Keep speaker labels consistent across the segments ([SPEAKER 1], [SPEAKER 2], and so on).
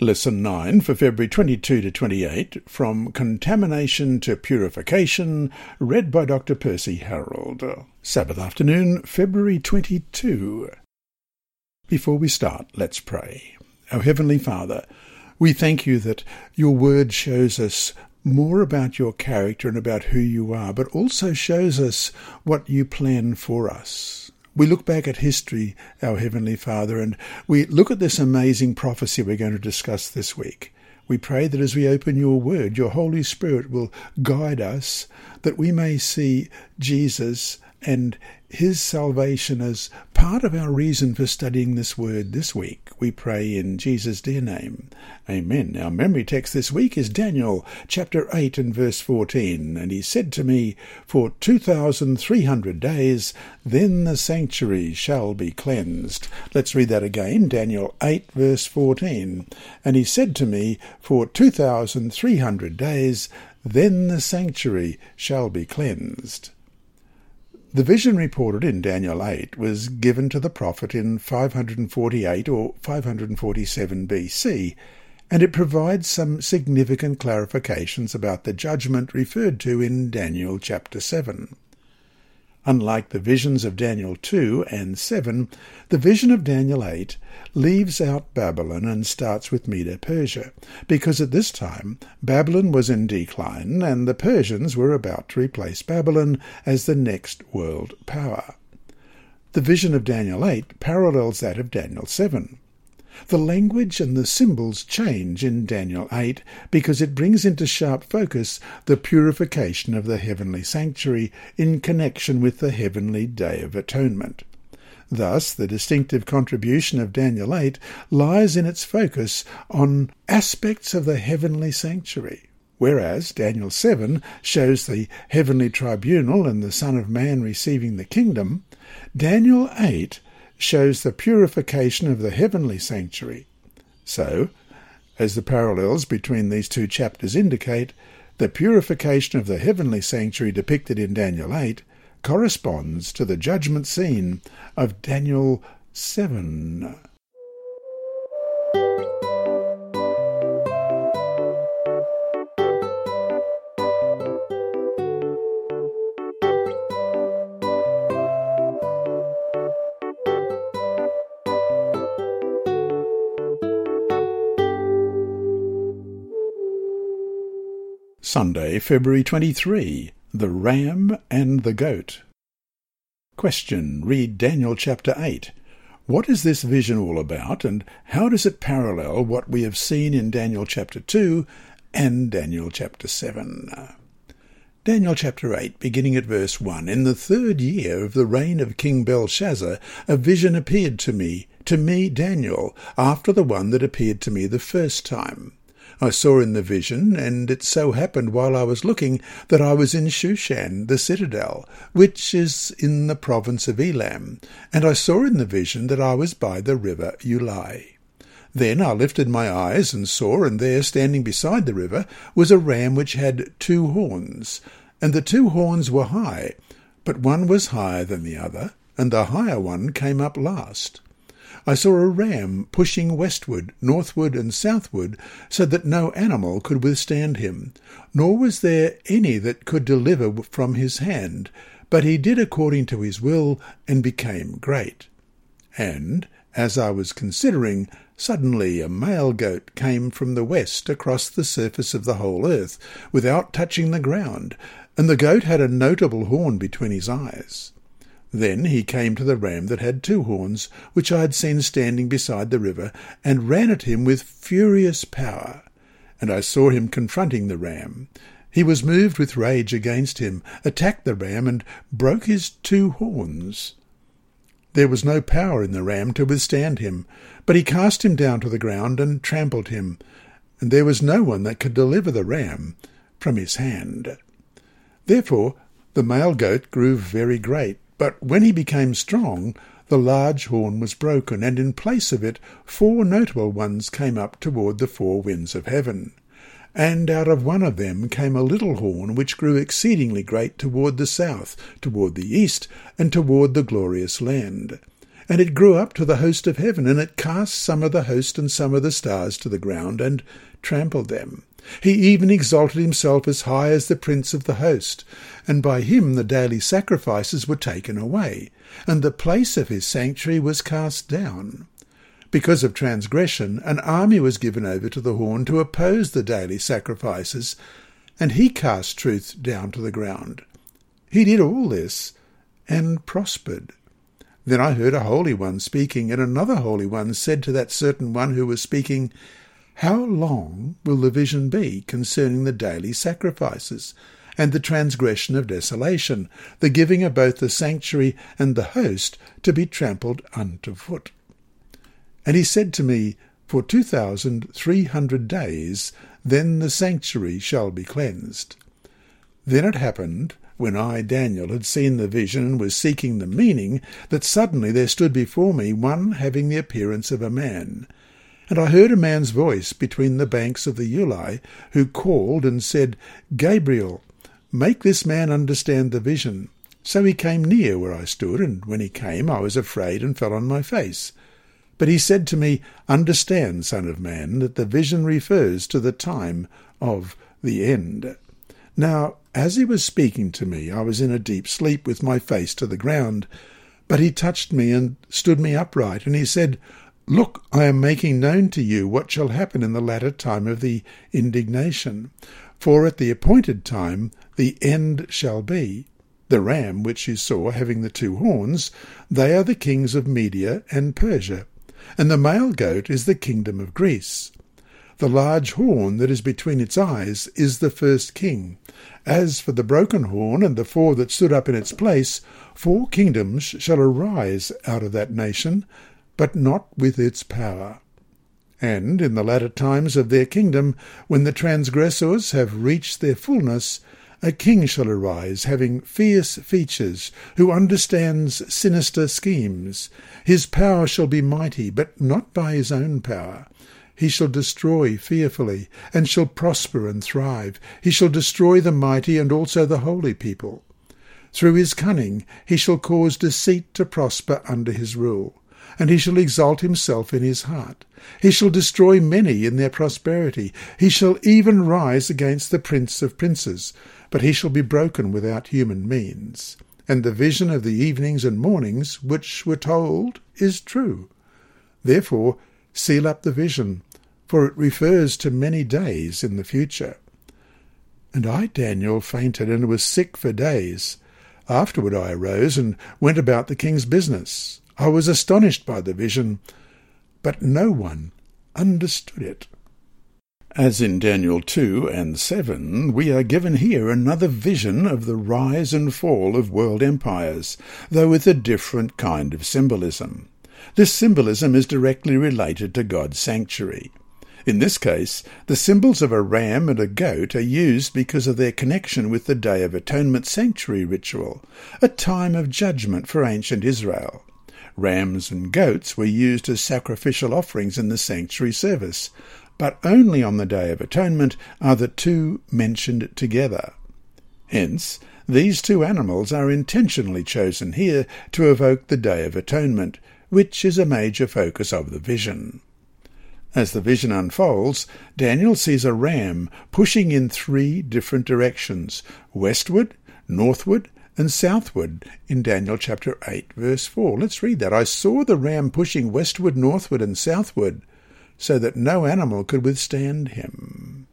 [SPEAKER 1] Lesson 9 for February 22 to 28 from Contamination to Purification, read by Dr. Percy Harold. Sabbath afternoon, February 22. Before we start, let's pray. Our Heavenly Father, we thank you that your word shows us more about your character and about who you are, but also shows us what you plan for us. We look back at history, our Heavenly Father, and we look at this amazing prophecy we're going to discuss this week. We pray that as we open your word, your Holy Spirit will guide us, that we may see Jesus and his salvation as part of our reason for studying this word this week. We pray in Jesus' dear name. Amen. Our memory text this week is Daniel chapter 8 and verse 14. And he said to me, For 2,300 days, then the sanctuary shall be cleansed. Let's read that again. Daniel 8 verse 14. And he said to me, For 2,300 days, then the sanctuary shall be cleansed. The vision reported in Daniel 8 was given to the prophet in 548 or 547 BC, and it provides some significant clarifications about the judgment referred to in Daniel chapter 7. Unlike the visions of Daniel 2 and 7, the vision of Daniel 8 leaves out Babylon and starts with Medo Persia, because at this time Babylon was in decline and the Persians were about to replace Babylon as the next world power. The vision of Daniel 8 parallels that of Daniel 7. The language and the symbols change in Daniel 8 because it brings into sharp focus the purification of the heavenly sanctuary in connection with the heavenly Day of Atonement. Thus, the distinctive contribution of Daniel 8 lies in its focus on aspects of the heavenly sanctuary, whereas Daniel 7 shows the heavenly tribunal and the Son of Man receiving the kingdom, Daniel 8 shows the purification of the heavenly sanctuary. So, as the parallels between these two chapters indicate, the purification of the heavenly sanctuary depicted in Daniel 8 corresponds to the judgment scene of Daniel 7. Sunday, February 23. The Ram and the Goat. Question. Read Daniel chapter 8. What is this vision all about, and how does it parallel what we have seen in Daniel chapter 2 and Daniel chapter 7? Daniel chapter 8, beginning at verse 1. In the third year of the reign of King Belshazzar, a vision appeared to me, to me, Daniel, after the one that appeared to me the first time. I saw in the vision, and it so happened while I was looking that I was in Shushan, the citadel, which is in the province of Elam, and I saw in the vision that I was by the river Ulai. Then I lifted my eyes and saw, and there, standing beside the river, was a ram which had two horns, and the two horns were high, but one was higher than the other, and the higher one came up last. I saw a ram pushing westward, northward, and southward, so that no animal could withstand him, nor was there any that could deliver from his hand, but he did according to his will, and became great. And, as I was considering, suddenly a male goat came from the west across the surface of the whole earth, without touching the ground, and the goat had a notable horn between his eyes. Then he came to the ram that had two horns, which I had seen standing beside the river, and ran at him with furious power. And I saw him confronting the ram. He was moved with rage against him, attacked the ram, and broke his two horns. There was no power in the ram to withstand him, but he cast him down to the ground and trampled him, and there was no one that could deliver the ram from his hand. Therefore the male goat grew very great, but when he became strong, the large horn was broken, and in place of it four notable ones came up toward the four winds of heaven. And out of one of them came a little horn which grew exceedingly great toward the south, toward the east, and toward the glorious land. And it grew up to the host of heaven, and it cast some of the host and some of the stars to the ground, and trampled them. He even exalted himself as high as the prince of the host, and by him the daily sacrifices were taken away, and the place of his sanctuary was cast down. Because of transgression, an army was given over to the horn to oppose the daily sacrifices, and he cast truth down to the ground. He did all this and prospered. Then I heard a holy one speaking, and another holy one said to that certain one who was speaking, How long will the vision be concerning the daily sacrifices, and the transgression of desolation, the giving of both the sanctuary and the host to be trampled under foot? And he said to me, For two thousand three hundred days, then the sanctuary shall be cleansed. Then it happened when I, Daniel, had seen the vision and was seeking the meaning, that suddenly there stood before me one having the appearance of a man. And I heard a man's voice between the banks of the Ulai, who called and said, Gabriel, make this man understand the vision. So he came near where I stood, and when he came I was afraid and fell on my face. But he said to me, Understand, Son of Man, that the vision refers to the time of the end. Now, as he was speaking to me, I was in a deep sleep with my face to the ground. But he touched me and stood me upright, and he said, Look, I am making known to you what shall happen in the latter time of the indignation. For at the appointed time the end shall be. The ram which you saw having the two horns, they are the kings of Media and Persia, and the male goat is the kingdom of Greece. The large horn that is between its eyes is the first king. As for the broken horn and the four that stood up in its place, four kingdoms shall arise out of that nation, but not with its power. And in the latter times of their kingdom, when the transgressors have reached their fullness, a king shall arise, having fierce features, who understands sinister schemes. His power shall be mighty, but not by his own power. He shall destroy fearfully, and shall prosper and thrive. He shall destroy the mighty and also the holy people. Through his cunning he shall cause deceit to prosper under his rule, and he shall exalt himself in his heart. He shall destroy many in their prosperity. He shall even rise against the prince of princes, but he shall be broken without human means. And the vision of the evenings and mornings which were told is true. Therefore seal up the vision, for it refers to many days in the future. And I, Daniel, fainted and was sick for days. Afterward I arose and went about the king's business. I was astonished by the vision, but no one understood it. As in Daniel 2 and 7, we are given here another vision of the rise and fall of world empires, though with a different kind of symbolism. This symbolism is directly related to God's sanctuary. In this case, the symbols of a ram and a goat are used because of their connection with the Day of Atonement sanctuary ritual, a time of judgment for ancient Israel. Rams and goats were used as sacrificial offerings in the sanctuary service, but only on the Day of Atonement are the two mentioned together. Hence, these two animals are intentionally chosen here to evoke the Day of Atonement, which is a major focus of the vision. As the vision unfolds, Daniel sees a ram pushing in three different directions westward, northward, and southward in Daniel chapter 8, verse 4. Let's read that. I saw the ram pushing westward, northward, and southward, so that no animal could withstand him.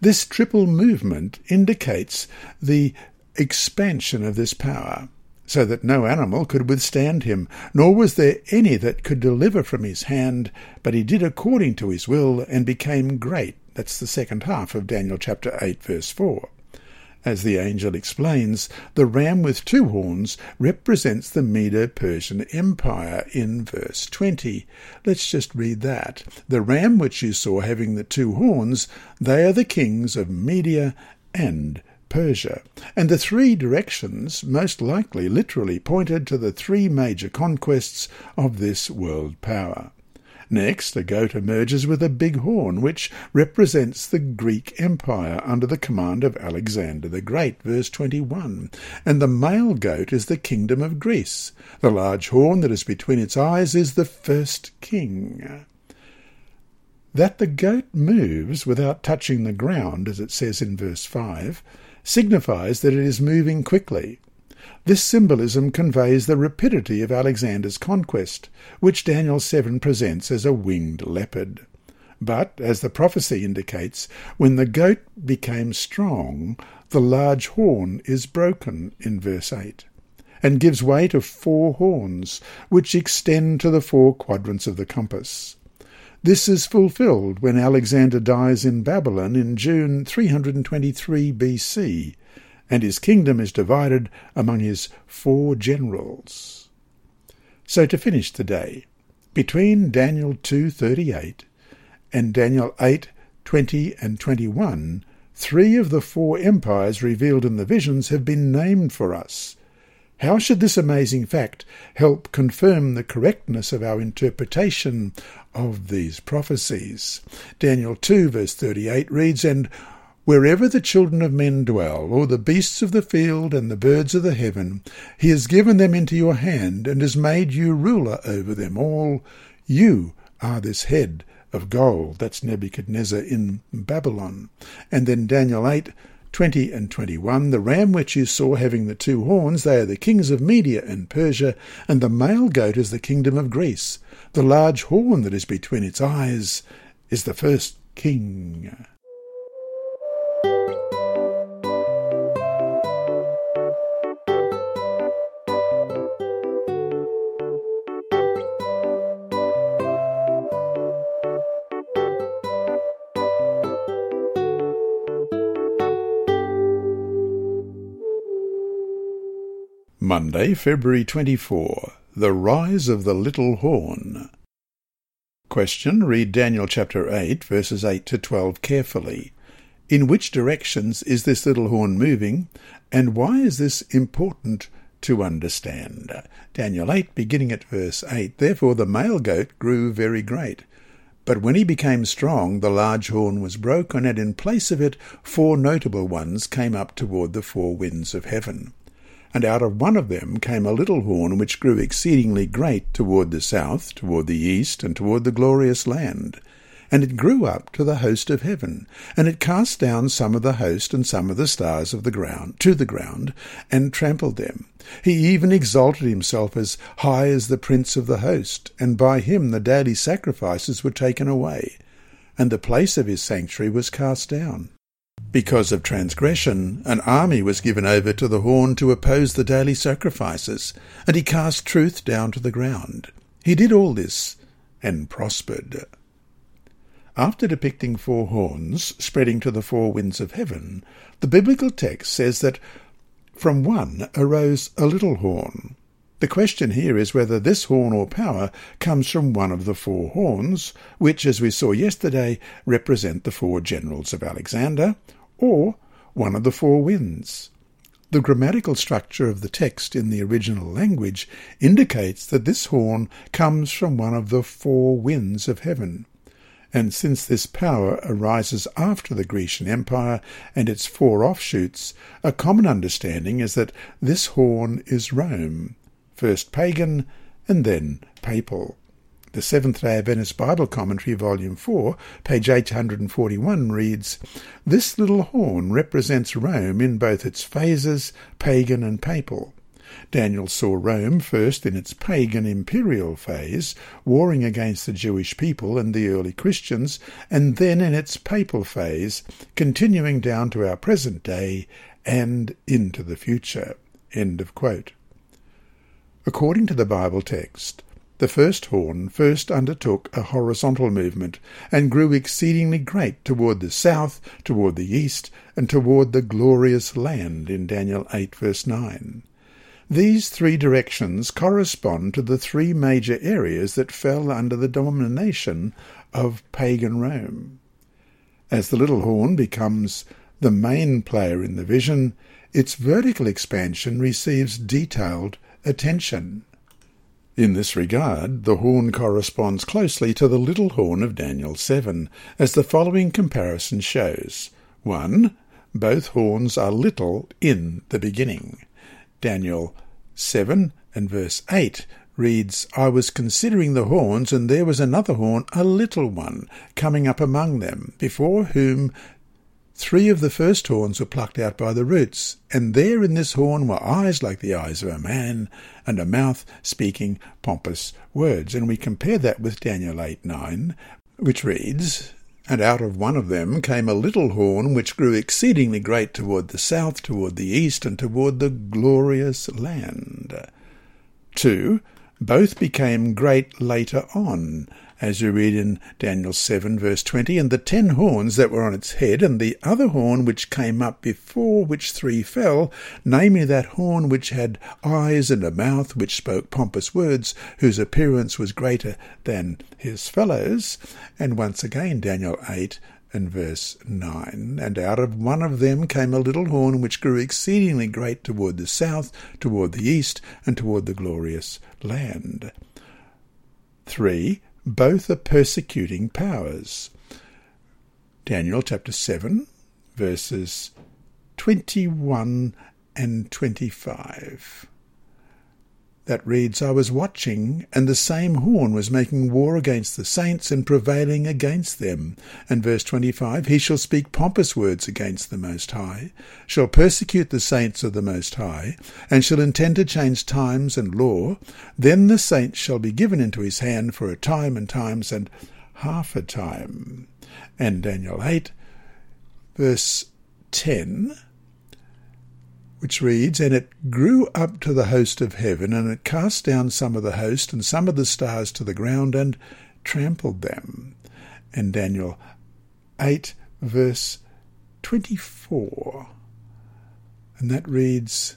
[SPEAKER 1] This triple movement indicates the expansion of this power so that no animal could withstand him, nor was there any that could deliver from his hand, but he did according to his will, and became great. That's the second half of Daniel chapter 8, verse 4. As the angel explains, the ram with two horns represents the Medo Persian Empire in verse 20. Let's just read that. The ram which you saw having the two horns, they are the kings of Media and Persia, and the three directions most likely literally pointed to the three major conquests of this world power. Next, a goat emerges with a big horn, which represents the Greek Empire under the command of Alexander the Great, verse 21. And the male goat is the kingdom of Greece. The large horn that is between its eyes is the first king. That the goat moves without touching the ground, as it says in verse 5, signifies that it is moving quickly. This symbolism conveys the rapidity of Alexander's conquest, which Daniel 7 presents as a winged leopard. But, as the prophecy indicates, when the goat became strong, the large horn is broken in verse 8, and gives way to four horns, which extend to the four quadrants of the compass. This is fulfilled when Alexander dies in Babylon in June 323 BC, and his kingdom is divided among his four generals. So to finish the day, between Daniel 2:38 and Daniel 8:20 and 21, three of the four empires revealed in the visions have been named for us, how should this amazing fact help confirm the correctness of our interpretation of these prophecies? Daniel 2 verse 38 reads, And wherever the children of men dwell, or the beasts of the field and the birds of the heaven, he has given them into your hand, and has made you ruler over them all. You are this head of gold. That's Nebuchadnezzar in Babylon. And then Daniel 8 20 and 21, the ram which you saw having the two horns, they are the kings of Media and Persia, and the male goat is the kingdom of Greece. The large horn that is between its eyes is the first king. Monday, February 24. The Rise of the Little Horn. Question. Read Daniel chapter 8, verses 8 to 12 carefully. In which directions is this little horn moving, and why is this important to understand? Daniel 8, beginning at verse 8. Therefore the male goat grew very great. But when he became strong, the large horn was broken, and in place of it four notable ones came up toward the four winds of heaven and out of one of them came a little horn which grew exceedingly great toward the south, toward the east, and toward the glorious land. And it grew up to the host of heaven, and it cast down some of the host and some of the stars of the ground to the ground, and trampled them. He even exalted himself as high as the prince of the host, and by him the daily sacrifices were taken away, and the place of his sanctuary was cast down. Because of transgression, an army was given over to the horn to oppose the daily sacrifices, and he cast truth down to the ground. He did all this and prospered. After depicting four horns spreading to the four winds of heaven, the biblical text says that from one arose a little horn. The question here is whether this horn or power comes from one of the four horns, which, as we saw yesterday, represent the four generals of Alexander, or one of the four winds. The grammatical structure of the text in the original language indicates that this horn comes from one of the four winds of heaven. And since this power arises after the Grecian Empire and its four offshoots, a common understanding is that this horn is Rome, first pagan and then papal. The Seventh day Adventist Bible Commentary, Volume 4, page 841 reads, This little horn represents Rome in both its phases, pagan and papal. Daniel saw Rome first in its pagan imperial phase, warring against the Jewish people and the early Christians, and then in its papal phase, continuing down to our present day and into the future. End of quote. According to the Bible text, the first horn first undertook a horizontal movement, and grew exceedingly great toward the south, toward the east, and toward the glorious land in Daniel 8 verse 9. These three directions correspond to the three major areas that fell under the domination of pagan Rome. As the little horn becomes the main player in the vision, its vertical expansion receives detailed attention. In this regard, the horn corresponds closely to the little horn of Daniel 7, as the following comparison shows. 1. Both horns are little in the beginning. Daniel 7 and verse 8 reads, I was considering the horns, and there was another horn, a little one, coming up among them, before whom three of the first horns were plucked out by the roots, and there in this horn were eyes like the eyes of a man, and a mouth speaking pompous words. And we compare that with Daniel 8 9, which reads, and out of one of them came a little horn which grew exceedingly great toward the south, toward the east, and toward the glorious land. 2. Both became great later on, as you read in Daniel 7, verse 20, and the ten horns that were on its head, and the other horn which came up before which three fell, namely that horn which had eyes and a mouth which spoke pompous words, whose appearance was greater than his fellows. And once again, Daniel 8, and verse 9. And out of one of them came a little horn which grew exceedingly great toward the south, toward the east, and toward the glorious land. 3. Both are persecuting powers. Daniel chapter 7, verses 21 and 25 that reads, I was watching, and the same horn was making war against the saints and prevailing against them. And verse 25, He shall speak pompous words against the Most High, shall persecute the saints of the Most High, and shall intend to change times and law. Then the saints shall be given into his hand for a time and times and half a time. And Daniel 8, verse 10, which reads, And it grew up to the host of heaven, and it cast down some of the host and some of the stars to the ground, and trampled them. And Daniel 8, verse 24. And that reads,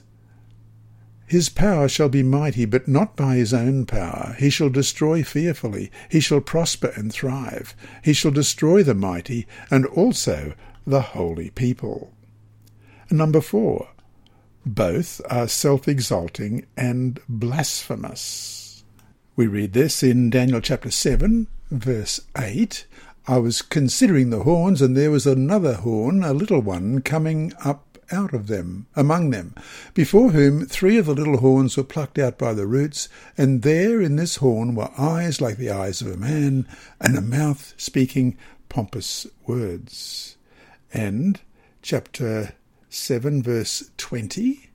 [SPEAKER 1] his power shall be mighty, but not by his own power. He shall destroy fearfully. He shall prosper and thrive. He shall destroy the mighty, and also the holy people. number four, both are self exalting and blasphemous. We read this in Daniel chapter 7, verse 8. I was considering the horns, and there was another horn, a little one, coming up out of them, among them, before whom three of the little horns were plucked out by the roots, and there in this horn were eyes like the eyes of a man, and a mouth speaking pompous words. And chapter 7, verse 20,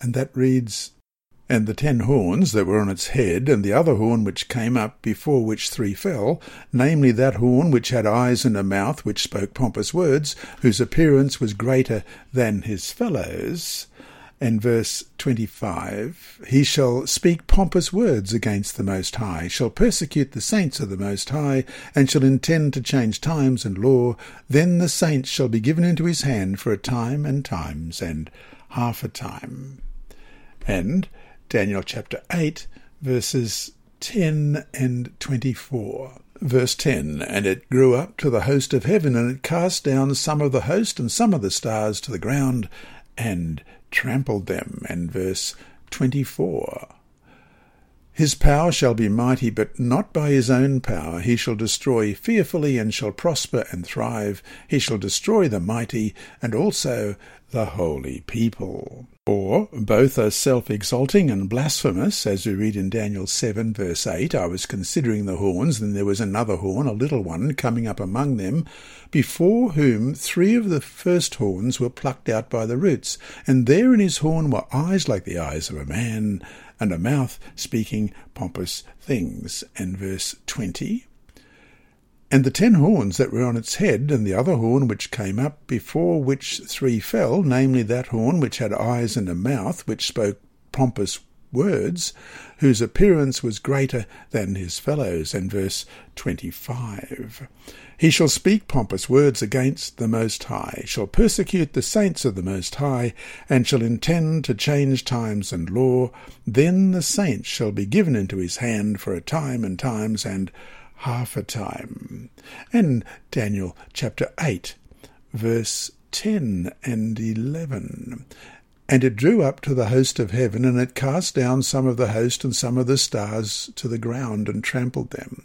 [SPEAKER 1] and that reads, And the ten horns that were on its head, and the other horn which came up, before which three fell, namely that horn which had eyes and a mouth which spoke pompous words, whose appearance was greater than his fellows. And verse 25 He shall speak pompous words against the Most High, shall persecute the saints of the Most High, and shall intend to change times and law. Then the saints shall be given into his hand for a time and times and half a time. And Daniel chapter 8, verses 10 and 24. Verse 10 And it grew up to the host of heaven, and it cast down some of the host and some of the stars to the ground, and trampled them. And verse 24 His power shall be mighty, but not by his own power. He shall destroy fearfully, and shall prosper and thrive. He shall destroy the mighty, and also the holy people. Or both are self exalting and blasphemous, as we read in Daniel 7, verse 8 I was considering the horns, and there was another horn, a little one, coming up among them, before whom three of the first horns were plucked out by the roots, and there in his horn were eyes like the eyes of a man, and a mouth speaking pompous things. And verse 20 and the ten horns that were on its head, and the other horn which came up, before which three fell, namely that horn which had eyes and a mouth, which spoke pompous words, whose appearance was greater than his fellows. And verse 25 He shall speak pompous words against the Most High, shall persecute the saints of the Most High, and shall intend to change times and law. Then the saints shall be given into his hand for a time and times and half a time. And Daniel chapter 8, verse 10 and 11. And it drew up to the host of heaven, and it cast down some of the host and some of the stars to the ground, and trampled them.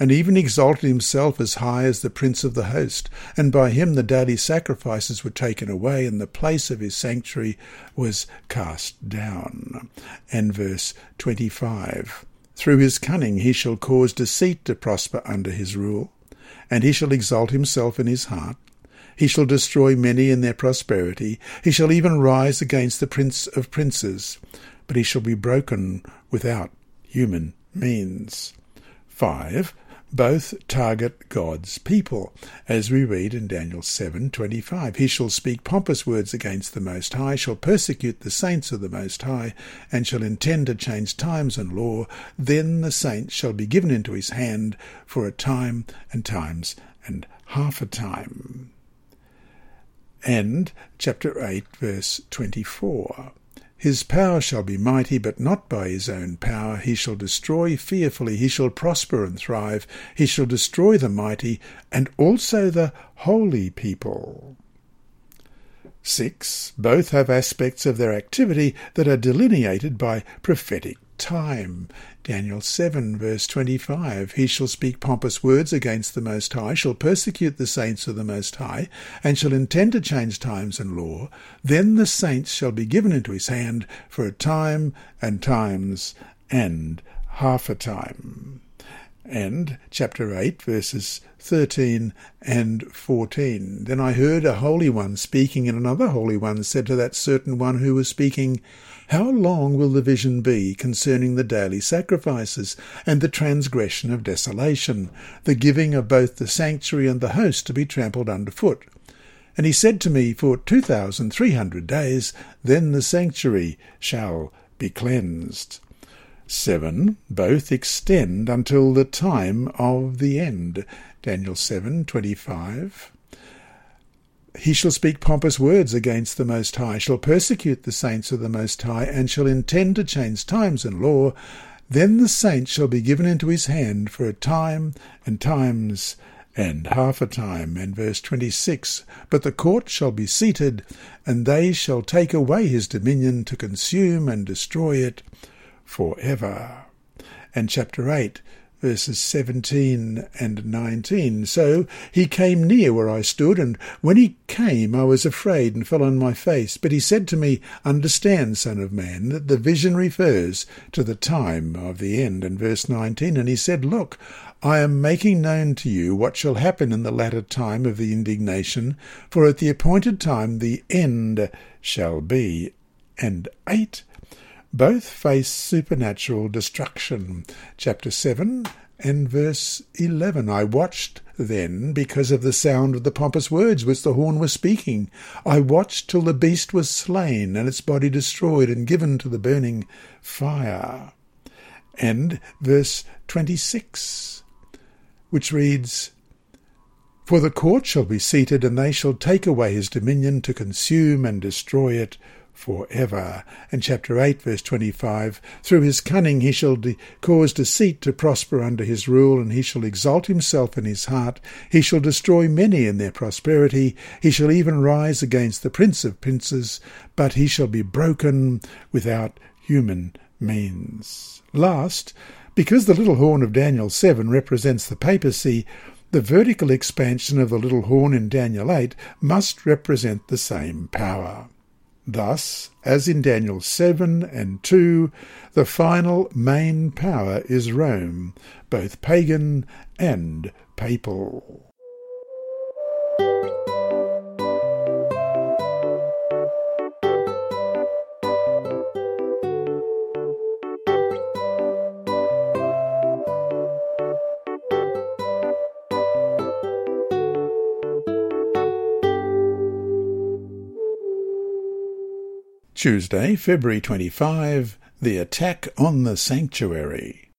[SPEAKER 1] And even exalted himself as high as the prince of the host, and by him the daily sacrifices were taken away, and the place of his sanctuary was cast down. And verse 25 Through his cunning he shall cause deceit to prosper under his rule, and he shall exalt himself in his heart. He shall destroy many in their prosperity. He shall even rise against the prince of princes, but he shall be broken without human means. 5. Both target God's people, as we read in Daniel 7:25. He shall speak pompous words against the Most High, shall persecute the saints of the Most High, and shall intend to change times and law. Then the saints shall be given into his hand for a time and times and half a time and chapter 8, verse 24. His power shall be mighty, but not by his own power. He shall destroy fearfully. He shall prosper and thrive. He shall destroy the mighty and also the holy people. 6. Both have aspects of their activity that are delineated by prophetic time. Daniel 7, verse 25 He shall speak pompous words against the Most High, shall persecute the saints of the Most High, and shall intend to change times and law. Then the saints shall be given into his hand for a time and times and half a time and chapter 8, verses 13 and 14. Then I heard a holy one speaking, and another holy one said to that certain one who was speaking, How long will the vision be concerning the daily sacrifices, and the transgression of desolation, the giving of both the sanctuary and the host to be trampled under foot? And he said to me, For two thousand three hundred days, then the sanctuary shall be cleansed. 7. Both extend until the time of the end. Daniel 7:25. He shall speak pompous words against the Most High, shall persecute the saints of the Most High, and shall intend to change times and law. Then the saints shall be given into his hand for a time and times and half a time. And verse 26 But the court shall be seated, and they shall take away his dominion to consume and destroy it forever. And chapter 8, verses 17 and 19. So he came near where I stood, and when he came, I was afraid and fell on my face. But he said to me, Understand, Son of Man, that the vision refers to the time of the end. And verse 19, and he said, Look, I am making known to you what shall happen in the latter time of the indignation, for at the appointed time the end shall be. And 8 both face supernatural destruction. Chapter 7 and verse 11. I watched then because of the sound of the pompous words which the horn was speaking. I watched till the beast was slain and its body destroyed and given to the burning fire. And verse 26, which reads, For the court shall be seated, and they shall take away his dominion to consume and destroy it forever. And chapter 8, verse 25 Through his cunning he shall de- cause deceit to prosper under his rule, and he shall exalt himself in his heart. He shall destroy many in their prosperity. He shall even rise against the prince of princes, but he shall be broken without human means. Last, because the little horn of Daniel 7 represents the papacy, the vertical expansion of the little horn in Daniel 8 must represent the same power. Thus, as in Daniel 7 and 2, the final main power is Rome, both pagan and papal. Tuesday, February 25, The Attack on the Sanctuary.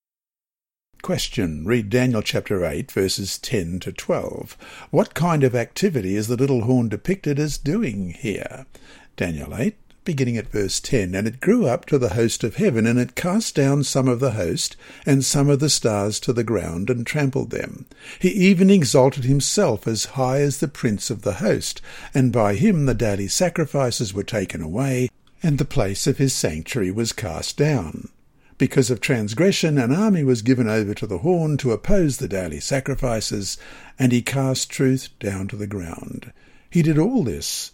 [SPEAKER 1] Question. Read Daniel chapter 8, verses 10 to 12. What kind of activity is the little horn depicted as doing here? Daniel 8, beginning at verse 10, And it grew up to the host of heaven, and it cast down some of the host, and some of the stars to the ground, and trampled them. He even exalted himself as high as the prince of the host, and by him the daily sacrifices were taken away, and the place of his sanctuary was cast down. Because of transgression, an army was given over to the horn to oppose the daily sacrifices, and he cast truth down to the ground. He did all this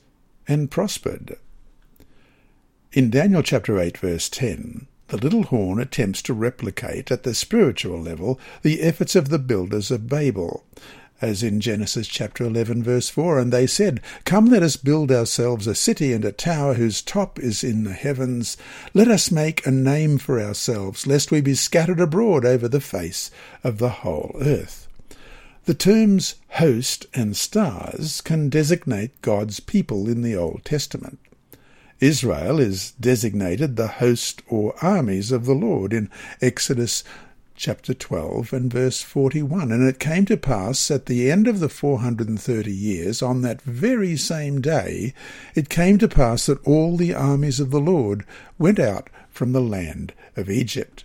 [SPEAKER 1] and prospered. In Daniel chapter 8, verse 10, the little horn attempts to replicate at the spiritual level the efforts of the builders of Babel, as in Genesis chapter 11, verse 4. And they said, Come, let us build ourselves a city and a tower whose top is in the heavens. Let us make a name for ourselves, lest we be scattered abroad over the face of the whole earth. The terms host and stars can designate God's people in the Old Testament. Israel is designated the host or armies of the Lord in Exodus chapter 12 and verse 41. And it came to pass at the end of the 430 years, on that very same day, it came to pass that all the armies of the Lord went out from the land of Egypt.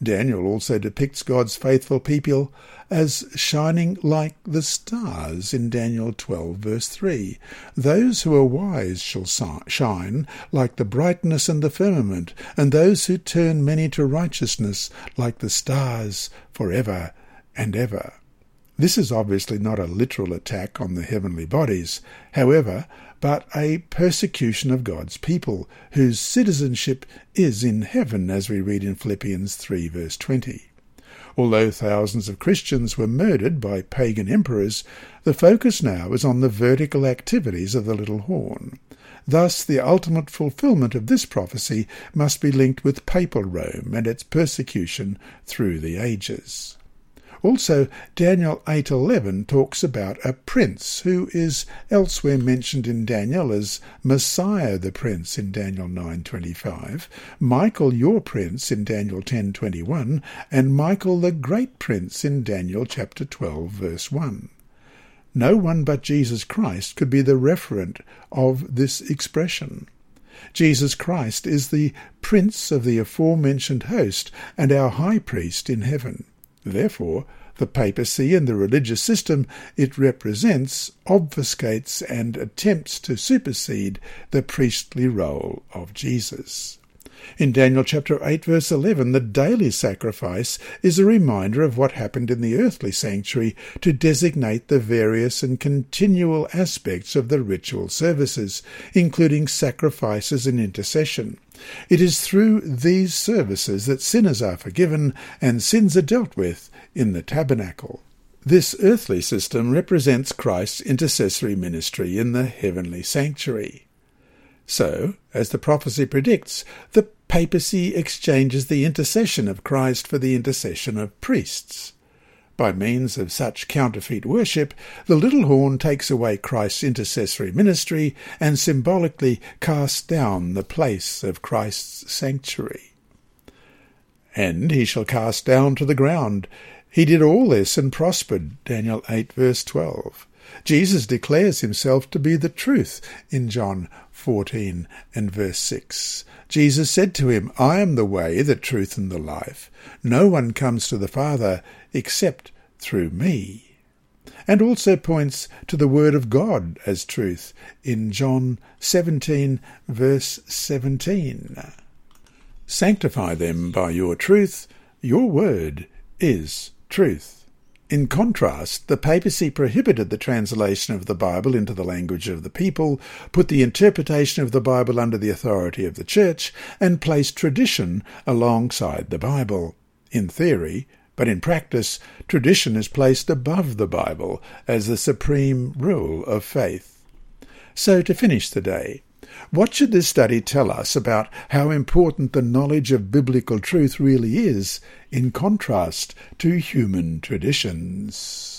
[SPEAKER 1] Daniel also depicts God's faithful people as shining like the stars in Daniel 12, verse 3. Those who are wise shall shine like the brightness and the firmament, and those who turn many to righteousness like the stars for ever and ever. This is obviously not a literal attack on the heavenly bodies, however, but a persecution of God's people, whose citizenship is in heaven, as we read in Philippians 3 verse 20. Although thousands of Christians were murdered by pagan emperors, the focus now is on the vertical activities of the little horn. Thus, the ultimate fulfillment of this prophecy must be linked with papal Rome and its persecution through the ages. Also, Daniel 8:11 talks about a prince who is elsewhere mentioned in Daniel as Messiah the prince in Daniel 9:25, Michael your prince in Daniel 10:21, and Michael the great prince in Daniel chapter 12 verse 1. No one but Jesus Christ could be the referent of this expression. Jesus Christ is the Prince of the aforementioned host and our High Priest in heaven. Therefore, the papacy and the religious system it represents obfuscates and attempts to supersede the priestly role of Jesus. In Daniel chapter 8 verse 11, the daily sacrifice is a reminder of what happened in the earthly sanctuary to designate the various and continual aspects of the ritual services, including sacrifices and intercession. It is through these services that sinners are forgiven and sins are dealt with in the tabernacle. This earthly system represents Christ's intercessory ministry in the heavenly sanctuary. So, as the prophecy predicts, the papacy exchanges the intercession of Christ for the intercession of priests. By means of such counterfeit worship, the little horn takes away Christ's intercessory ministry and symbolically casts down the place of Christ's sanctuary. And he shall cast down to the ground. He did all this and prospered. Daniel 8, verse 12. Jesus declares himself to be the truth in John 14 and verse 6. Jesus said to him, I am the way, the truth, and the life. No one comes to the Father except through me. And also points to the Word of God as truth in John 17, verse 17. Sanctify them by your truth. Your word is truth. In contrast, the papacy prohibited the translation of the Bible into the language of the people, put the interpretation of the Bible under the authority of the Church, and placed tradition alongside the Bible. In theory, but in practice, tradition is placed above the Bible as the supreme rule of faith. So, to finish the day, what should this study tell us about how important the knowledge of biblical truth really is in contrast to human traditions?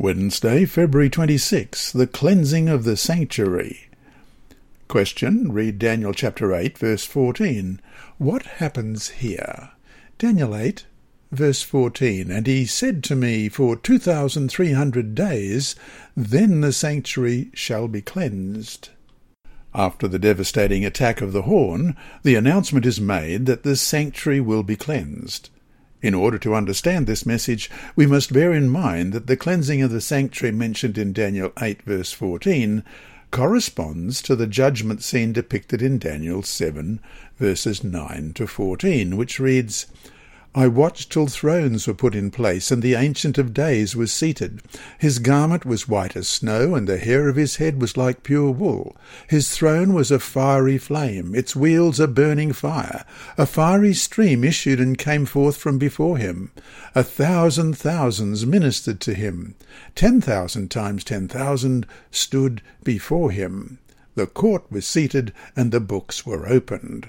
[SPEAKER 1] Wednesday, February 26, the cleansing of the sanctuary. Question, read Daniel chapter 8, verse 14. What happens here? Daniel 8, verse 14. And he said to me, For 2,300 days, then the sanctuary shall be cleansed. After the devastating attack of the horn, the announcement is made that the sanctuary will be cleansed. In order to understand this message, we must bear in mind that the cleansing of the sanctuary mentioned in Daniel 8 verse 14 corresponds to the judgment scene depicted in Daniel 7 verses 9 to 14, which reads, I watched till thrones were put in place, and the Ancient of Days was seated. His garment was white as snow, and the hair of his head was like pure wool. His throne was a fiery flame, its wheels a burning fire. A fiery stream issued and came forth from before him. A thousand thousands ministered to him. Ten thousand times ten thousand stood before him. The court was seated, and the books were opened.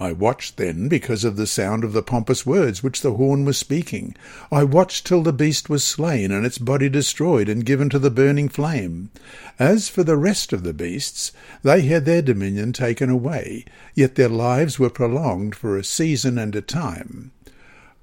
[SPEAKER 1] I watched then because of the sound of the pompous words which the horn was speaking. I watched till the beast was slain, and its body destroyed and given to the burning flame. As for the rest of the beasts, they had their dominion taken away, yet their lives were prolonged for a season and a time.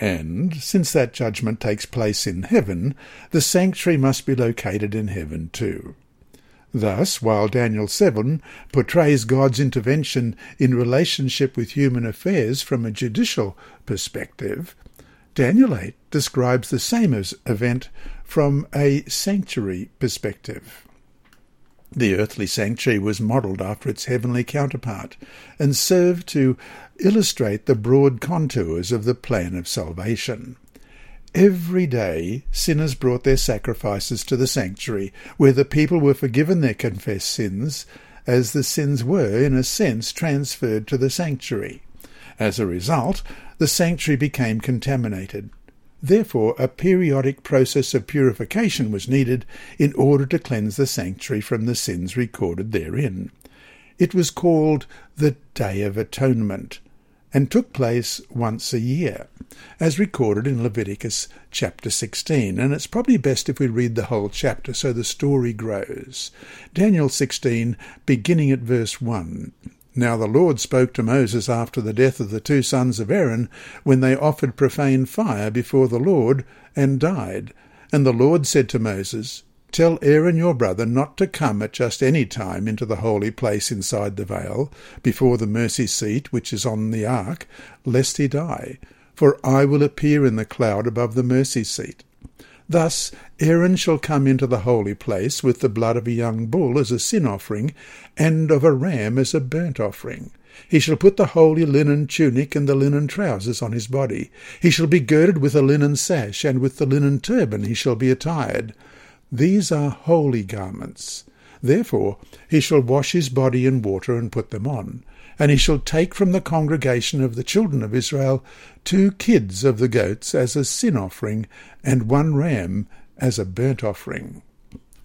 [SPEAKER 1] And, since that judgment takes place in heaven, the sanctuary must be located in heaven too. Thus, while Daniel 7 portrays God's intervention in relationship with human affairs from a judicial perspective, Daniel 8 describes the same event from a sanctuary perspective. The earthly sanctuary was modelled after its heavenly counterpart and served to illustrate the broad contours of the plan of salvation. Every day sinners brought their sacrifices to the sanctuary, where the people were forgiven their confessed sins, as the sins were, in a sense, transferred to the sanctuary. As a result, the sanctuary became contaminated. Therefore, a periodic process of purification was needed in order to cleanse the sanctuary from the sins recorded therein. It was called the Day of Atonement, and took place once a year, as recorded in Leviticus chapter 16. And it's probably best if we read the whole chapter so the story grows. Daniel 16, beginning at verse 1. Now the Lord spoke to Moses after the death of the two sons of Aaron, when they offered profane fire before the Lord, and died. And the Lord said to Moses, Tell Aaron your brother not to come at just any time into the holy place inside the veil, before the mercy seat which is on the ark, lest he die. For I will appear in the cloud above the mercy seat. Thus Aaron shall come into the holy place with the blood of a young bull as a sin offering, and of a ram as a burnt offering. He shall put the holy linen tunic and the linen trousers on his body. He shall be girded with a linen sash, and with the linen turban he shall be attired. These are holy garments. Therefore he shall wash his body in water and put them on. And he shall take from the congregation of the children of Israel two kids of the goats as a sin offering, and one ram as a burnt offering.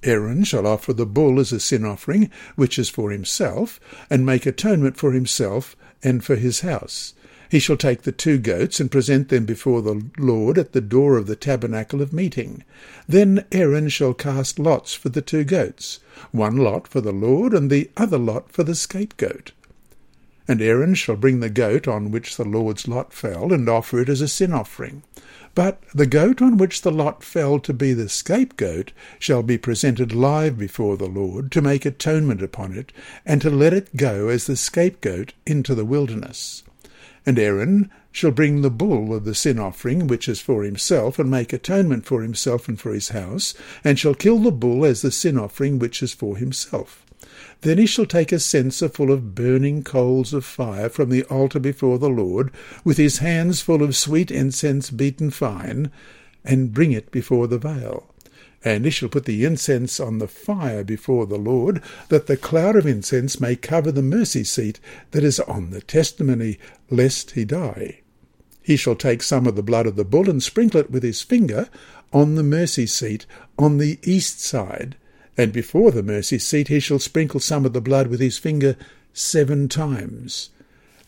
[SPEAKER 1] Aaron shall offer the bull as a sin offering, which is for himself, and make atonement for himself and for his house. He shall take the two goats and present them before the Lord at the door of the tabernacle of meeting. Then Aaron shall cast lots for the two goats, one lot for the Lord, and the other lot for the scapegoat. And Aaron shall bring the goat on which the Lord's lot fell, and offer it as a sin offering. But the goat on which the lot fell to be the scapegoat shall be presented live before the Lord, to make atonement upon it, and to let it go as the scapegoat into the wilderness. And Aaron shall bring the bull of the sin offering, which is for himself, and make atonement for himself and for his house, and shall kill the bull as the sin offering which is for himself. Then he shall take a censer full of burning coals of fire from the altar before the Lord, with his hands full of sweet incense beaten fine, and bring it before the veil. And he shall put the incense on the fire before the Lord, that the cloud of incense may cover the mercy seat that is on the testimony, lest he die. He shall take some of the blood of the bull and sprinkle it with his finger on the mercy seat on the east side, and before the mercy seat he shall sprinkle some of the blood with his finger seven times.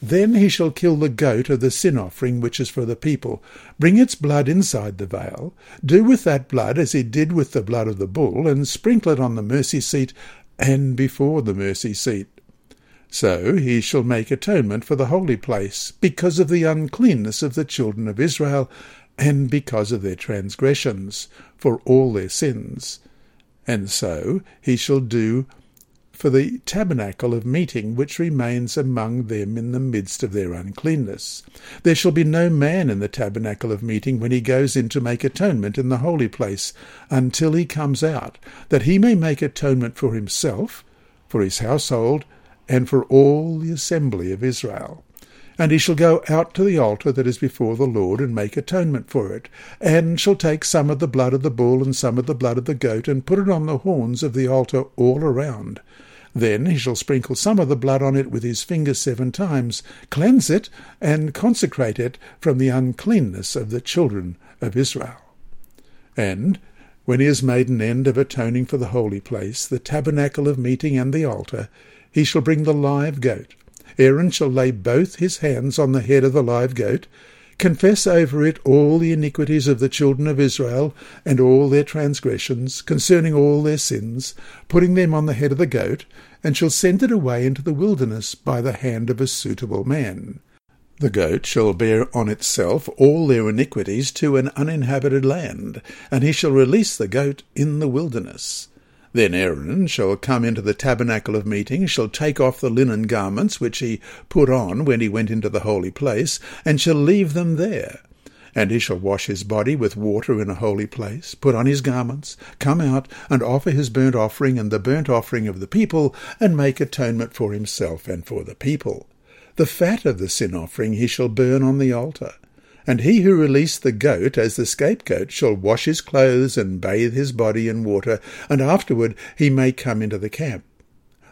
[SPEAKER 1] Then he shall kill the goat of the sin offering which is for the people, bring its blood inside the veil, do with that blood as he did with the blood of the bull, and sprinkle it on the mercy seat and before the mercy seat. So he shall make atonement for the holy place, because of the uncleanness of the children of Israel, and because of their transgressions, for all their sins. And so he shall do for the tabernacle of meeting which remains among them in the midst of their uncleanness. There shall be no man in the tabernacle of meeting when he goes in to make atonement in the holy place until he comes out, that he may make atonement for himself, for his household, and for all the assembly of Israel. And he shall go out to the altar that is before the Lord, and make atonement for it, and shall take some of the blood of the bull and some of the blood of the goat, and put it on the horns of the altar all around. Then he shall sprinkle some of the blood on it with his finger seven times, cleanse it, and consecrate it from the uncleanness of the children of Israel. And when he has made an end of atoning for the holy place, the tabernacle of meeting, and the altar, he shall bring the live goat. Aaron shall lay both his hands on the head of the live goat, confess over it all the iniquities of the children of Israel and all their transgressions concerning all their sins, putting them on the head of the goat, and shall send it away into the wilderness by the hand of a suitable man. The goat shall bear on itself all their iniquities to an uninhabited land, and he shall release the goat in the wilderness. Then Aaron shall come into the tabernacle of meeting, shall take off the linen garments which he put on when he went into the holy place, and shall leave them there. And he shall wash his body with water in a holy place, put on his garments, come out, and offer his burnt offering and the burnt offering of the people, and make atonement for himself and for the people. The fat of the sin offering he shall burn on the altar. And he who released the goat as the scapegoat shall wash his clothes and bathe his body in water, and afterward he may come into the camp.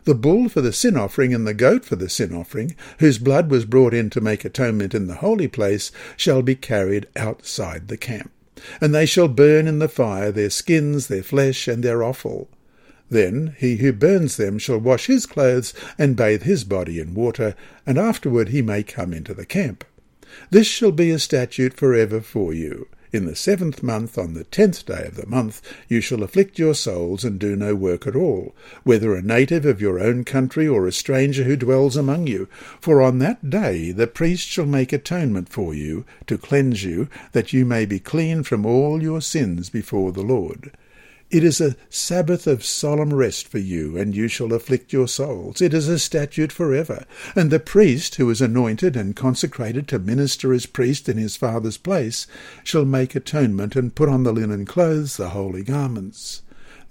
[SPEAKER 1] The bull for the sin offering and the goat for the sin offering, whose blood was brought in to make atonement in the holy place, shall be carried outside the camp. And they shall burn in the fire their skins, their flesh, and their offal. Then he who burns them shall wash his clothes and bathe his body in water, and afterward he may come into the camp. This shall be a statute for ever for you. In the seventh month, on the tenth day of the month, you shall afflict your souls and do no work at all, whether a native of your own country or a stranger who dwells among you. For on that day the priest shall make atonement for you, to cleanse you, that you may be clean from all your sins before the Lord. It is a Sabbath of solemn rest for you, and you shall afflict your souls. It is a statute for ever. And the priest, who is anointed and consecrated to minister as priest in his father's place, shall make atonement and put on the linen clothes, the holy garments.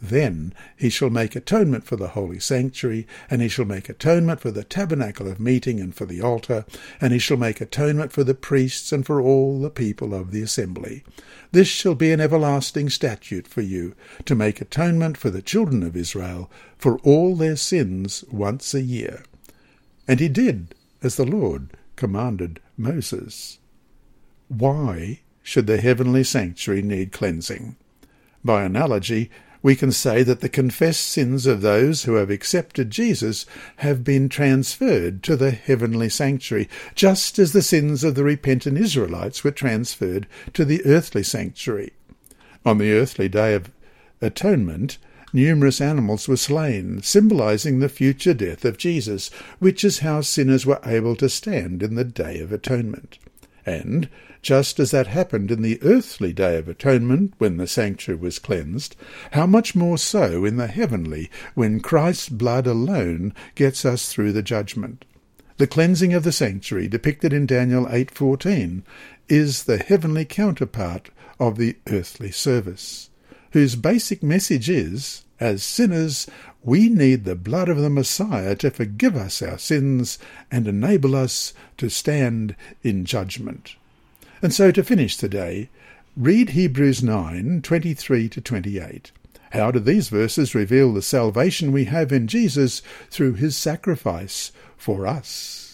[SPEAKER 1] Then he shall make atonement for the holy sanctuary, and he shall make atonement for the tabernacle of meeting and for the altar, and he shall make atonement for the priests and for all the people of the assembly. This shall be an everlasting statute for you, to make atonement for the children of Israel for all their sins once a year. And he did as the Lord commanded Moses. Why should the heavenly sanctuary need cleansing? By analogy, we can say that the confessed sins of those who have accepted Jesus have been transferred to the heavenly sanctuary, just as the sins of the repentant Israelites were transferred to the earthly sanctuary. On the earthly day of atonement, numerous animals were slain, symbolizing the future death of Jesus, which is how sinners were able to stand in the day of atonement. And just as that happened in the earthly day of atonement when the sanctuary was cleansed, how much more so in the heavenly when Christ's blood alone gets us through the judgment. The cleansing of the sanctuary depicted in Daniel 8:14 is the heavenly counterpart of the earthly service, whose basic message is as sinners, we need the blood of the Messiah to forgive us our sins and enable us to stand in judgment. And so to finish today, read Hebrews 9 23 to 28. How do these verses reveal the salvation we have in Jesus through his sacrifice for us?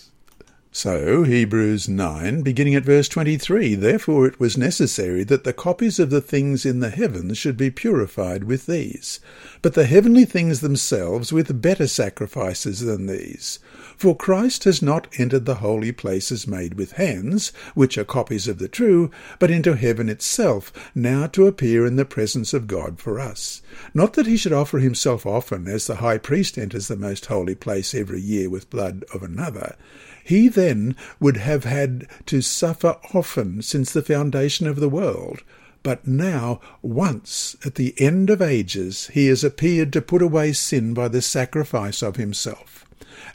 [SPEAKER 1] So, Hebrews 9, beginning at verse 23, Therefore it was necessary that the copies of the things in the heavens should be purified with these, but the heavenly things themselves with better sacrifices than these. For Christ has not entered the holy places made with hands, which are copies of the true, but into heaven itself, now to appear in the presence of God for us. Not that he should offer himself often, as the high priest enters the most holy place every year with blood of another. He then would have had to suffer often since the foundation of the world. But now, once, at the end of ages, he has appeared to put away sin by the sacrifice of himself.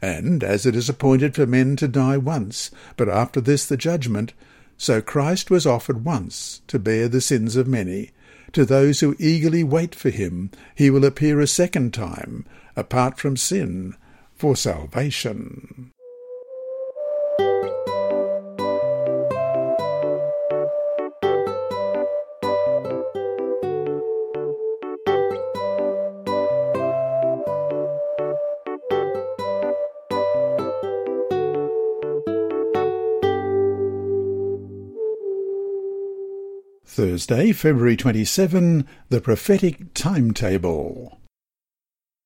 [SPEAKER 1] And as it is appointed for men to die once, but after this the judgment, so Christ was offered once to bear the sins of many. To those who eagerly wait for him, he will appear a second time, apart from sin, for salvation. Thursday, February 27, the prophetic timetable.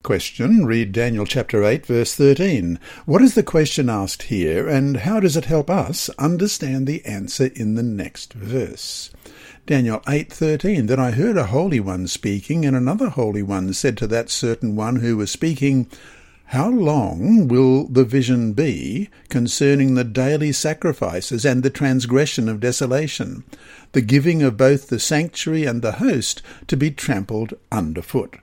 [SPEAKER 1] Question. Read Daniel chapter 8 verse 13. What is the question asked here and how does it help us understand the answer in the next verse? Daniel 8:13 Then I heard a holy one speaking and another holy one said to that certain one who was speaking how long will the vision be concerning the daily sacrifices and the transgression of desolation, the giving of both the sanctuary and the host to be trampled underfoot?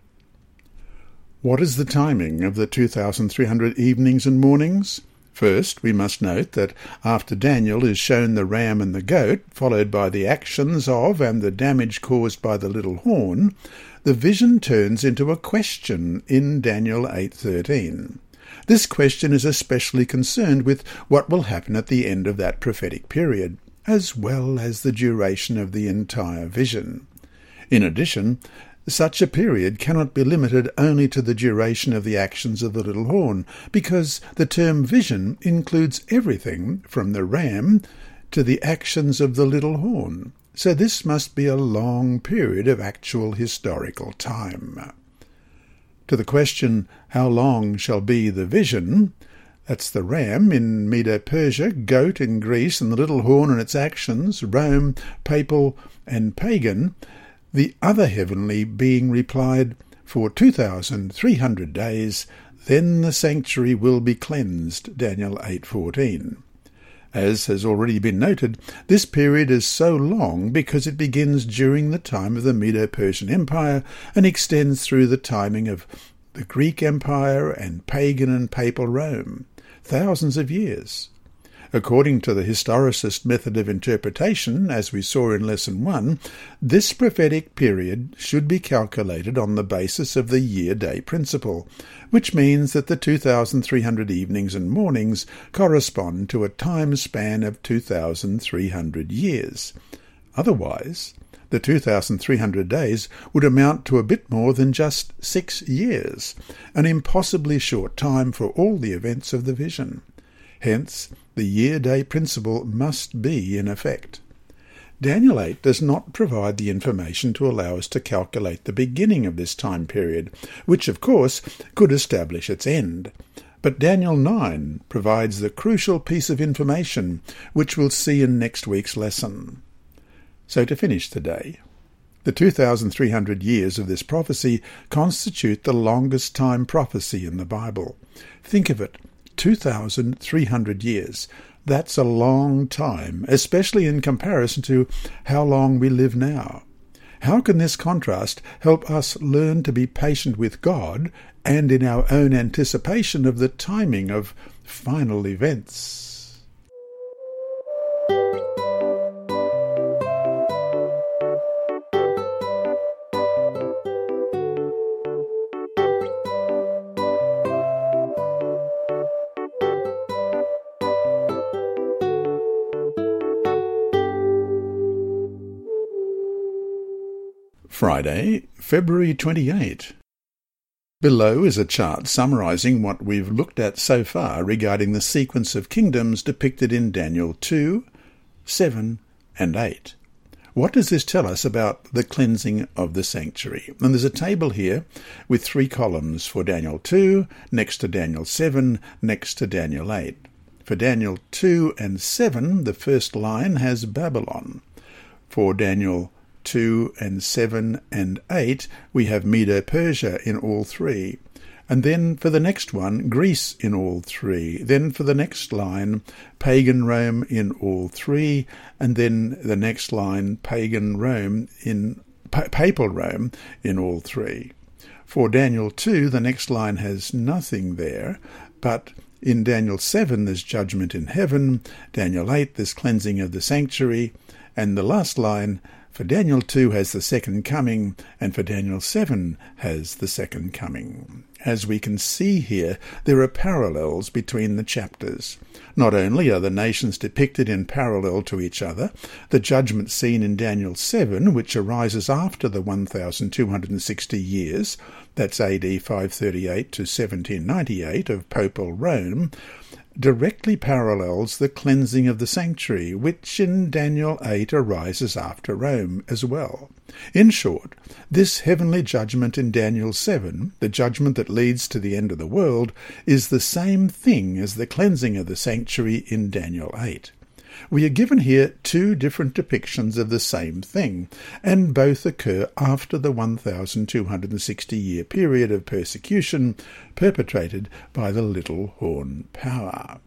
[SPEAKER 1] What is the timing of the 2,300 evenings and mornings? First, we must note that after Daniel is shown the ram and the goat, followed by the actions of and the damage caused by the little horn, the vision turns into a question in Daniel 8:13. This question is especially concerned with what will happen at the end of that prophetic period, as well as the duration of the entire vision. In addition, such a period cannot be limited only to the duration of the actions of the little horn, because the term vision includes everything from the ram to the actions of the little horn. So this must be a long period of actual historical time. To the question, how long shall be the vision? That's the ram in Medo-Persia, goat in Greece, and the little horn and its actions, Rome, papal and pagan. The other heavenly being replied, For two thousand three hundred days, then the sanctuary will be cleansed. Daniel 8:14. As has already been noted, this period is so long because it begins during the time of the Medo-Persian Empire and extends through the timing of the Greek Empire and pagan and papal Rome, thousands of years. According to the historicist method of interpretation, as we saw in Lesson 1, this prophetic period should be calculated on the basis of the year day principle, which means that the 2,300 evenings and mornings correspond to a time span of 2,300 years. Otherwise, the 2,300 days would amount to a bit more than just six years, an impossibly short time for all the events of the vision. Hence, the year-day principle must be in effect. Daniel 8 does not provide the information to allow us to calculate the beginning of this time period, which, of course, could establish its end. But Daniel 9 provides the crucial piece of information, which we'll see in next week's lesson. So to finish today, the 2,300 years of this prophecy constitute the longest time prophecy in the Bible. Think of it 2,300 years. That's a long time, especially in comparison to how long we live now. How can this contrast help us learn to be patient with God and in our own anticipation of the timing of final events? Friday, February 28. Below is a chart summarizing what we've looked at so far regarding the sequence of kingdoms depicted in Daniel 2, 7, and 8. What does this tell us about the cleansing of the sanctuary? And there's a table here with three columns for Daniel 2, next to Daniel 7, next to Daniel 8. For Daniel 2 and 7, the first line has Babylon. For Daniel 2 and 7 and 8, we have Medo Persia in all three. And then for the next one, Greece in all three. Then for the next line, pagan Rome in all three. And then the next line, pagan Rome in pa- papal Rome in all three. For Daniel 2, the next line has nothing there, but in Daniel 7, there's judgment in heaven. Daniel 8, there's cleansing of the sanctuary. And the last line, for Daniel 2 has the second coming, and for Daniel 7 has the second coming. As we can see here, there are parallels between the chapters. Not only are the nations depicted in parallel to each other, the judgment scene in Daniel 7, which arises after the 1260 years, that's AD 538 to 1798 of Papal Rome, directly parallels the cleansing of the sanctuary, which in Daniel 8 arises after Rome as well. In short, this heavenly judgment in Daniel 7, the judgment that leads to the end of the world, is the same thing as the cleansing of the sanctuary in Daniel 8. We are given here two different depictions of the same thing, and both occur after the 1260 year period of persecution perpetrated by the Little Horn Power.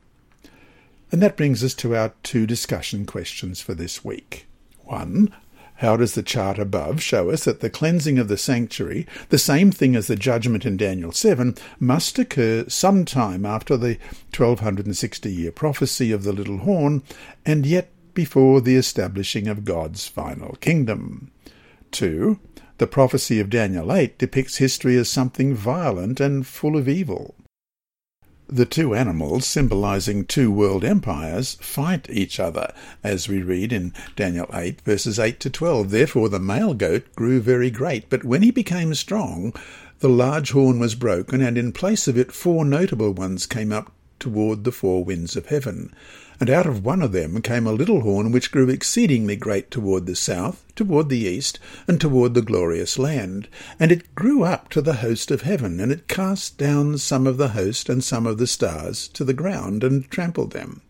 [SPEAKER 1] And that brings us to our two discussion questions for this week. One, how does the chart above show us that the cleansing of the sanctuary, the same thing as the judgment in Daniel 7, must occur some time after the 1260 year prophecy of the little horn, and yet before the establishing of God's final kingdom? 2. The prophecy of Daniel 8 depicts history as something violent and full of evil. The two animals, symbolizing two world empires, fight each other, as we read in Daniel 8, verses 8 to 12. Therefore the male goat grew very great, but when he became strong, the large horn was broken, and in place of it four notable ones came up toward the four winds of heaven. And out of one of them came a little horn which grew exceedingly great toward the south, toward the east, and toward the glorious land. And it grew up to the host of heaven, and it cast down some of the host and some of the stars to the ground, and trampled them.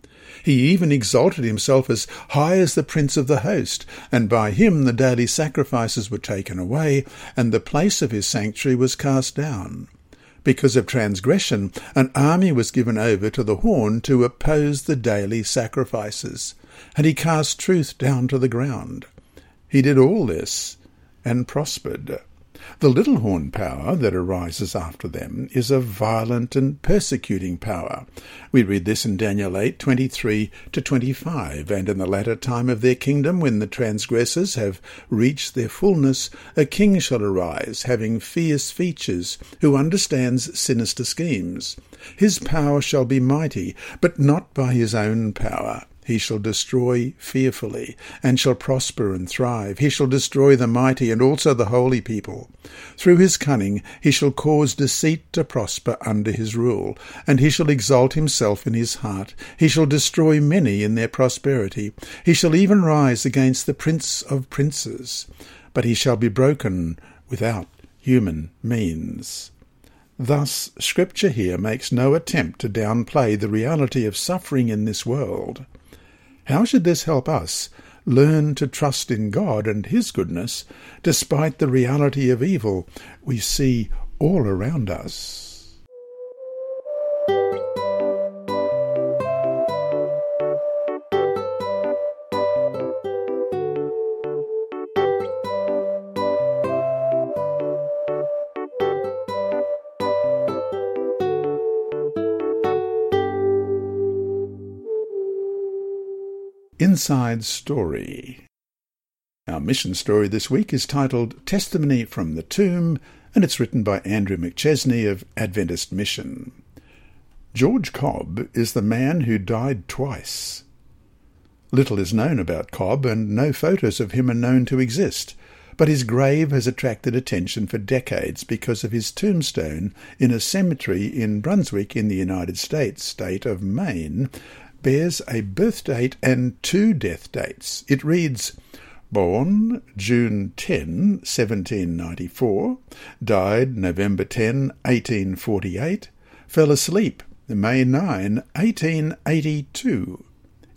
[SPEAKER 1] He even exalted himself as high as the prince of the host, and by him the daily sacrifices were taken away, and the place of his sanctuary was cast down. Because of transgression, an army was given over to the horn to oppose the daily sacrifices, and he cast truth down to the ground. He did all this and prospered. The little horn power that arises after them is a violent and persecuting power. We read this in Daniel 8, 23 to 25. And in the latter time of their kingdom, when the transgressors have reached their fullness, a king shall arise, having fierce features, who understands sinister schemes. His power shall be mighty, but not by his own power. He shall destroy fearfully, and shall prosper and thrive. He shall destroy the mighty and also the holy people. Through his cunning he shall cause deceit to prosper under his rule, and he shall exalt himself in his heart. He shall destroy many in their prosperity. He shall even rise against the prince of princes, but he shall be broken without human means. Thus, Scripture here makes no attempt to downplay the reality of suffering in this world. How should this help us learn to trust in God and His goodness despite the reality of evil we see all around us? Inside Story. Our mission story this week is titled Testimony from the Tomb, and it's written by Andrew McChesney of Adventist Mission. George Cobb is the man who died twice. Little is known about Cobb, and no photos of him are known to exist. but his grave has attracted attention for decades because of his tombstone in a cemetery in Brunswick in the United States state of Maine bears a birth date and two death dates. It reads, Born June 10, 1794, died November 10, 1848, fell asleep May 9, 1882.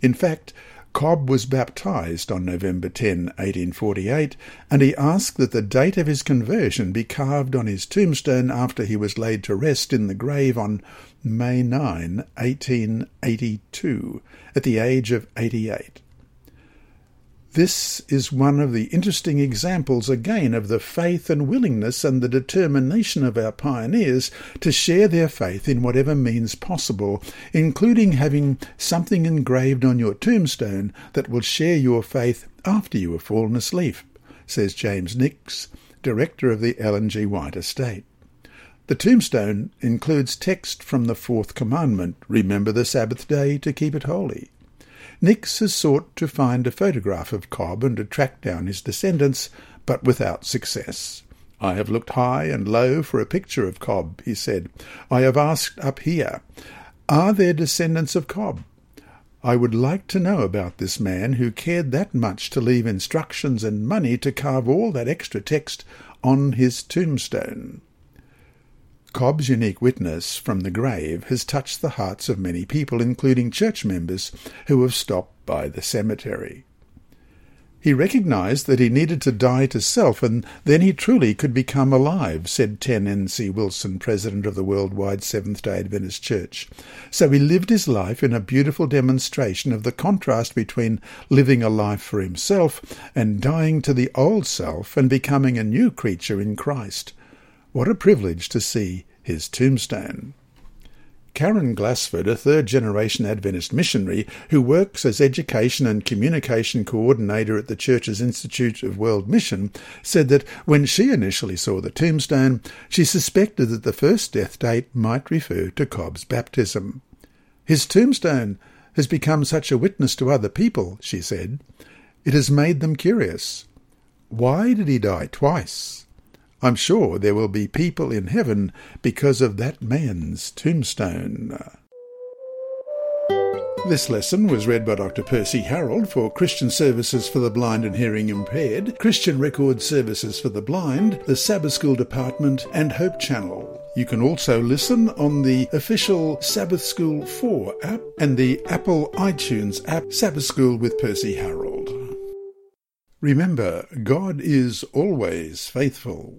[SPEAKER 1] In fact, Cobb was baptized on November 10, 1848, and he asked that the date of his conversion be carved on his tombstone after he was laid to rest in the grave on May 9, 1882, at the age of 88. This is one of the interesting examples again of the faith and willingness and the determination of our pioneers to share their faith in whatever means possible, including having something engraved on your tombstone that will share your faith after you have fallen asleep, says James Nix, director of the Ellen G. White Estate. The tombstone includes text from the fourth commandment, remember the Sabbath day to keep it holy. Nix has sought to find a photograph of Cobb and to track down his descendants, but without success. I have looked high and low for a picture of Cobb, he said. I have asked up here, are there descendants of Cobb? I would like to know about this man who cared that much to leave instructions and money to carve all that extra text on his tombstone. Cobb's unique witness from the grave has touched the hearts of many people, including church members who have stopped by the cemetery. He recognized that he needed to die to self, and then he truly could become alive, said Ted N.C. Wilson, president of the Worldwide Seventh day Adventist Church. So he lived his life in a beautiful demonstration of the contrast between living a life for himself and dying to the old self and becoming a new creature in Christ. What a privilege to see his tombstone. Karen Glassford, a third generation Adventist missionary who works as education and communication coordinator at the Church's Institute of World Mission, said that when she initially saw the tombstone, she suspected that the first death date might refer to Cobb's baptism. His tombstone has become such a witness to other people, she said. It has made them curious. Why did he die twice? I'm sure there will be people in heaven because of that man's tombstone. This lesson was read by Dr. Percy Harold for Christian Services for the Blind and Hearing Impaired, Christian Record Services for the Blind, the Sabbath School Department, and Hope Channel. You can also listen on the official Sabbath School 4 app and the Apple iTunes app Sabbath School with Percy Harold. Remember, God is always faithful.